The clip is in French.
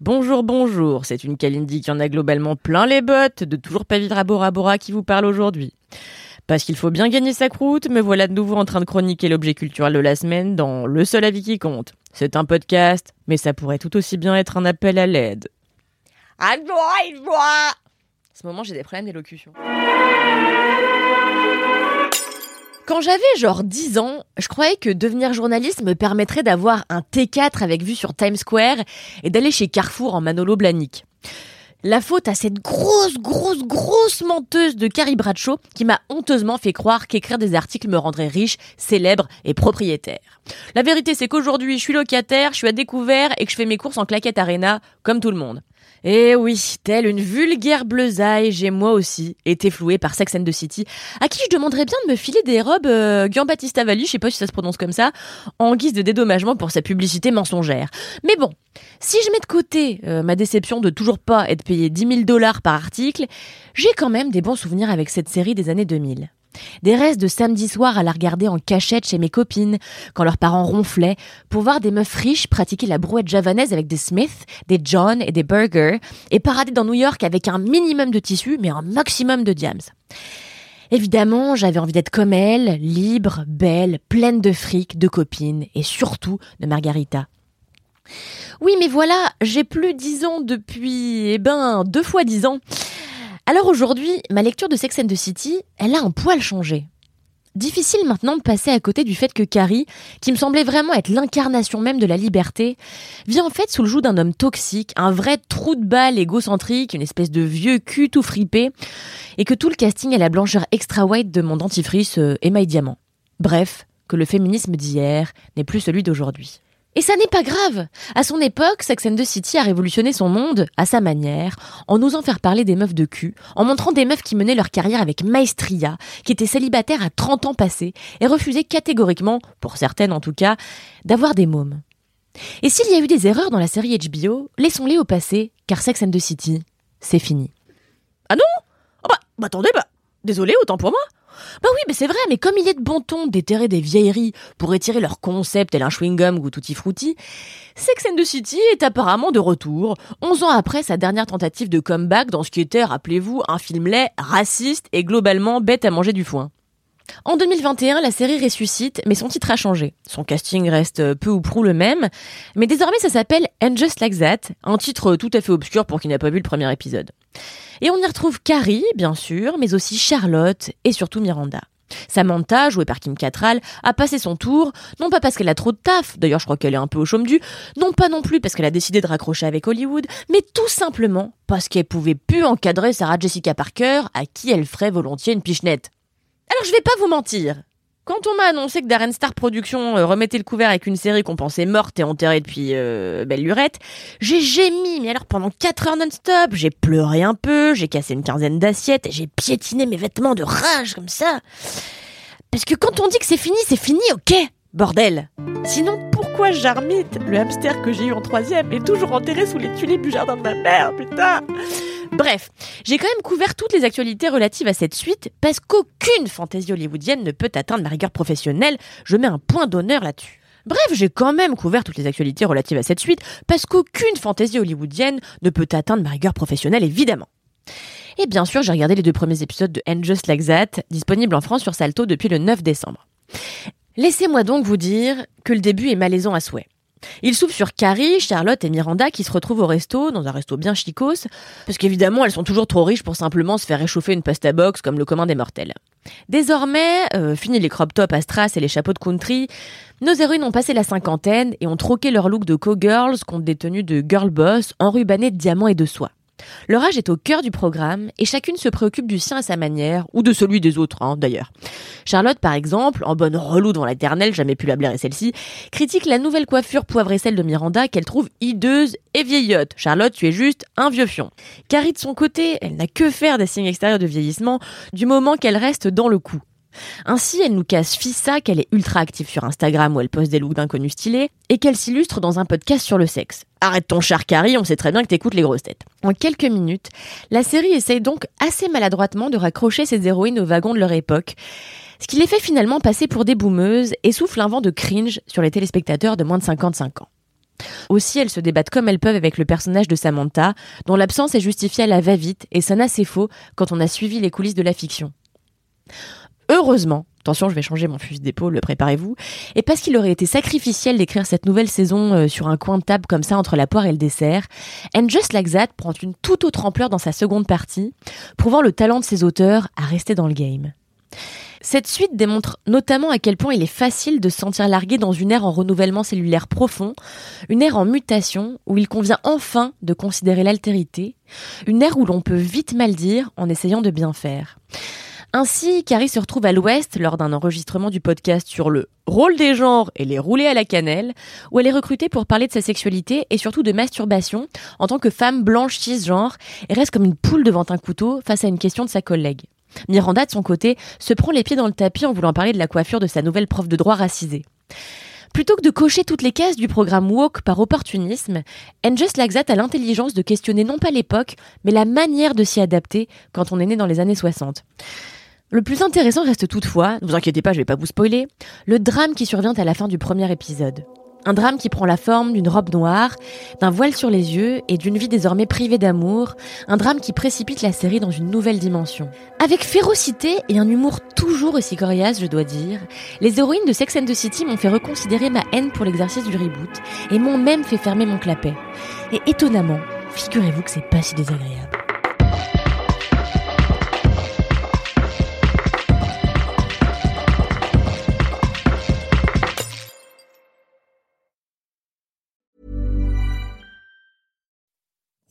Bonjour, bonjour, c'est une Kalindi qui en a globalement plein les bottes, de toujours pas vivre à Bora Bora qui vous parle aujourd'hui. Parce qu'il faut bien gagner sa croûte, me voilà de nouveau en train de chroniquer l'objet culturel de la semaine dans Le seul avis qui compte. C'est un podcast, mais ça pourrait tout aussi bien être un appel à l'aide. À ce moment, j'ai des problèmes d'élocution. Quand j'avais genre 10 ans, je croyais que devenir journaliste me permettrait d'avoir un T4 avec vue sur Times Square et d'aller chez Carrefour en Manolo Blahnik. La faute à cette grosse, grosse, grosse menteuse de Carrie Bradshaw qui m'a honteusement fait croire qu'écrire des articles me rendrait riche, célèbre et propriétaire. La vérité, c'est qu'aujourd'hui, je suis locataire, je suis à découvert et que je fais mes courses en claquette arena, comme tout le monde. Et oui, telle une vulgaire bleusaille, j'ai moi aussi été flouée par Sex and the City, à qui je demanderais bien de me filer des robes euh, Battista Valli, je sais pas si ça se prononce comme ça, en guise de dédommagement pour sa publicité mensongère. Mais bon, si je mets de côté euh, ma déception de toujours pas être payé 10 000 dollars par article, j'ai quand même des bons souvenirs avec cette série des années 2000. Des restes de samedi soir à la regarder en cachette chez mes copines, quand leurs parents ronflaient, pour voir des meufs riches pratiquer la brouette javanaise avec des Smith, des John et des Burger, et parader dans New York avec un minimum de tissu, mais un maximum de diams. Évidemment, j'avais envie d'être comme elle, libre, belle, pleine de fric, de copines, et surtout de Margarita. Oui, mais voilà, j'ai plus dix ans depuis, eh ben, deux fois dix ans. Alors aujourd'hui, ma lecture de Sex and the City, elle a un poil changé. Difficile maintenant de passer à côté du fait que Carrie, qui me semblait vraiment être l'incarnation même de la liberté, vient en fait sous le joug d'un homme toxique, un vrai trou de balle égocentrique, une espèce de vieux cul tout fripé, et que tout le casting est la blancheur extra white de mon dentifrice euh, émail diamant. Bref, que le féminisme d'hier n'est plus celui d'aujourd'hui. Et ça n'est pas grave. À son époque, Sex and the City a révolutionné son monde à sa manière, en osant faire parler des meufs de cul, en montrant des meufs qui menaient leur carrière avec maestria, qui étaient célibataires à 30 ans passés et refusaient catégoriquement, pour certaines en tout cas, d'avoir des mômes. Et s'il y a eu des erreurs dans la série HBO, laissons-les au passé, car Sex and the City, c'est fini. Ah non? Oh bah, bah attendez, bah, désolé, autant pour moi. Bah oui, mais c'est vrai, mais comme il est de bon ton d'éterrer des vieilleries pour étirer leur concept tel un chewing-gum ou tutti Sex and the City est apparemment de retour, 11 ans après sa dernière tentative de comeback dans ce qui était, rappelez-vous, un film laid, raciste et globalement bête à manger du foin. En 2021, la série ressuscite, mais son titre a changé. Son casting reste peu ou prou le même, mais désormais ça s'appelle And Just Like That, un titre tout à fait obscur pour qui n'a pas vu le premier épisode. Et on y retrouve Carrie, bien sûr, mais aussi Charlotte et surtout Miranda. Samantha, jouée par Kim Cattrall, a passé son tour, non pas parce qu'elle a trop de taf, d'ailleurs je crois qu'elle est un peu au chaume du, non pas non plus parce qu'elle a décidé de raccrocher avec Hollywood, mais tout simplement parce qu'elle pouvait plus encadrer Sarah Jessica Parker, à qui elle ferait volontiers une pichenette. Alors je vais pas vous mentir, quand on m'a annoncé que Darren Star Productions euh, remettait le couvert avec une série qu'on pensait morte et enterrée depuis euh, belle lurette, j'ai gémi, mais alors pendant 4 heures non-stop, j'ai pleuré un peu, j'ai cassé une quinzaine d'assiettes, et j'ai piétiné mes vêtements de rage comme ça. Parce que quand on dit que c'est fini, c'est fini, ok Bordel Sinon, pourquoi Jarmite, le hamster que j'ai eu en troisième, est toujours enterré sous les tulipes du jardin de ma mère, putain Bref, j'ai quand même couvert toutes les actualités relatives à cette suite parce qu'aucune fantaisie hollywoodienne ne peut atteindre ma rigueur professionnelle. Je mets un point d'honneur là-dessus. Bref, j'ai quand même couvert toutes les actualités relatives à cette suite parce qu'aucune fantaisie hollywoodienne ne peut atteindre ma rigueur professionnelle, évidemment. Et bien sûr, j'ai regardé les deux premiers épisodes de And Just Like That, disponibles en France sur Salto depuis le 9 décembre. Laissez-moi donc vous dire que le début est malaisant à souhait. Il s'ouvre sur Carrie, Charlotte et Miranda qui se retrouvent au resto, dans un resto bien chicos, parce qu'évidemment elles sont toujours trop riches pour simplement se faire réchauffer une pasta box comme le commun des mortels. Désormais, euh, fini les crop tops à strass et les chapeaux de country, nos héroïnes ont passé la cinquantaine et ont troqué leur look de co-girls contre des tenues de girl boss enrubannées de diamants et de soie. Leur âge est au cœur du programme et chacune se préoccupe du sien à sa manière, ou de celui des autres hein, d'ailleurs. Charlotte, par exemple, en bonne relou devant l'éternel, jamais pu la blairer celle-ci, critique la nouvelle coiffure poivre et de Miranda qu'elle trouve hideuse et vieillotte. Charlotte, tu es juste un vieux fion. Carrie, de son côté, elle n'a que faire des signes extérieurs de vieillissement du moment qu'elle reste dans le coup. Ainsi, elle nous casse Fissa qu'elle est ultra active sur Instagram où elle poste des looks d'inconnus stylés et qu'elle s'illustre dans un podcast sur le sexe. Arrête ton char Carrie, on sait très bien que t'écoutes les grosses têtes. En quelques minutes, la série essaye donc assez maladroitement de raccrocher ses héroïnes au wagon de leur époque, ce qui les fait finalement passer pour des boumeuses et souffle un vent de cringe sur les téléspectateurs de moins de 55 ans. Aussi, elles se débattent comme elles peuvent avec le personnage de Samantha, dont l'absence est justifiée à la va-vite et sonne assez faux quand on a suivi les coulisses de la fiction. Heureusement, attention, je vais changer mon fusil d'épaule, préparez-vous, et parce qu'il aurait été sacrificiel d'écrire cette nouvelle saison euh, sur un coin de table comme ça entre la poire et le dessert, And Just Like That prend une toute autre ampleur dans sa seconde partie, prouvant le talent de ses auteurs à rester dans le game. Cette suite démontre notamment à quel point il est facile de se sentir largué dans une ère en renouvellement cellulaire profond, une ère en mutation où il convient enfin de considérer l'altérité, une ère où l'on peut vite mal dire en essayant de bien faire. Ainsi, Carrie se retrouve à l'Ouest lors d'un enregistrement du podcast sur le rôle des genres et les roulés à la cannelle, où elle est recrutée pour parler de sa sexualité et surtout de masturbation en tant que femme blanche cisgenre et reste comme une poule devant un couteau face à une question de sa collègue. Miranda, de son côté, se prend les pieds dans le tapis en voulant parler de la coiffure de sa nouvelle prof de droit racisée. Plutôt que de cocher toutes les cases du programme Walk par opportunisme, Just Laxat a l'intelligence de questionner non pas l'époque, mais la manière de s'y adapter quand on est né dans les années 60. Le plus intéressant reste toutefois, ne vous inquiétez pas, je vais pas vous spoiler, le drame qui survient à la fin du premier épisode. Un drame qui prend la forme d'une robe noire, d'un voile sur les yeux et d'une vie désormais privée d'amour, un drame qui précipite la série dans une nouvelle dimension. Avec férocité et un humour toujours aussi coriace, je dois dire, les héroïnes de Sex and the City m'ont fait reconsidérer ma haine pour l'exercice du reboot et m'ont même fait fermer mon clapet. Et étonnamment, figurez-vous que c'est pas si désagréable.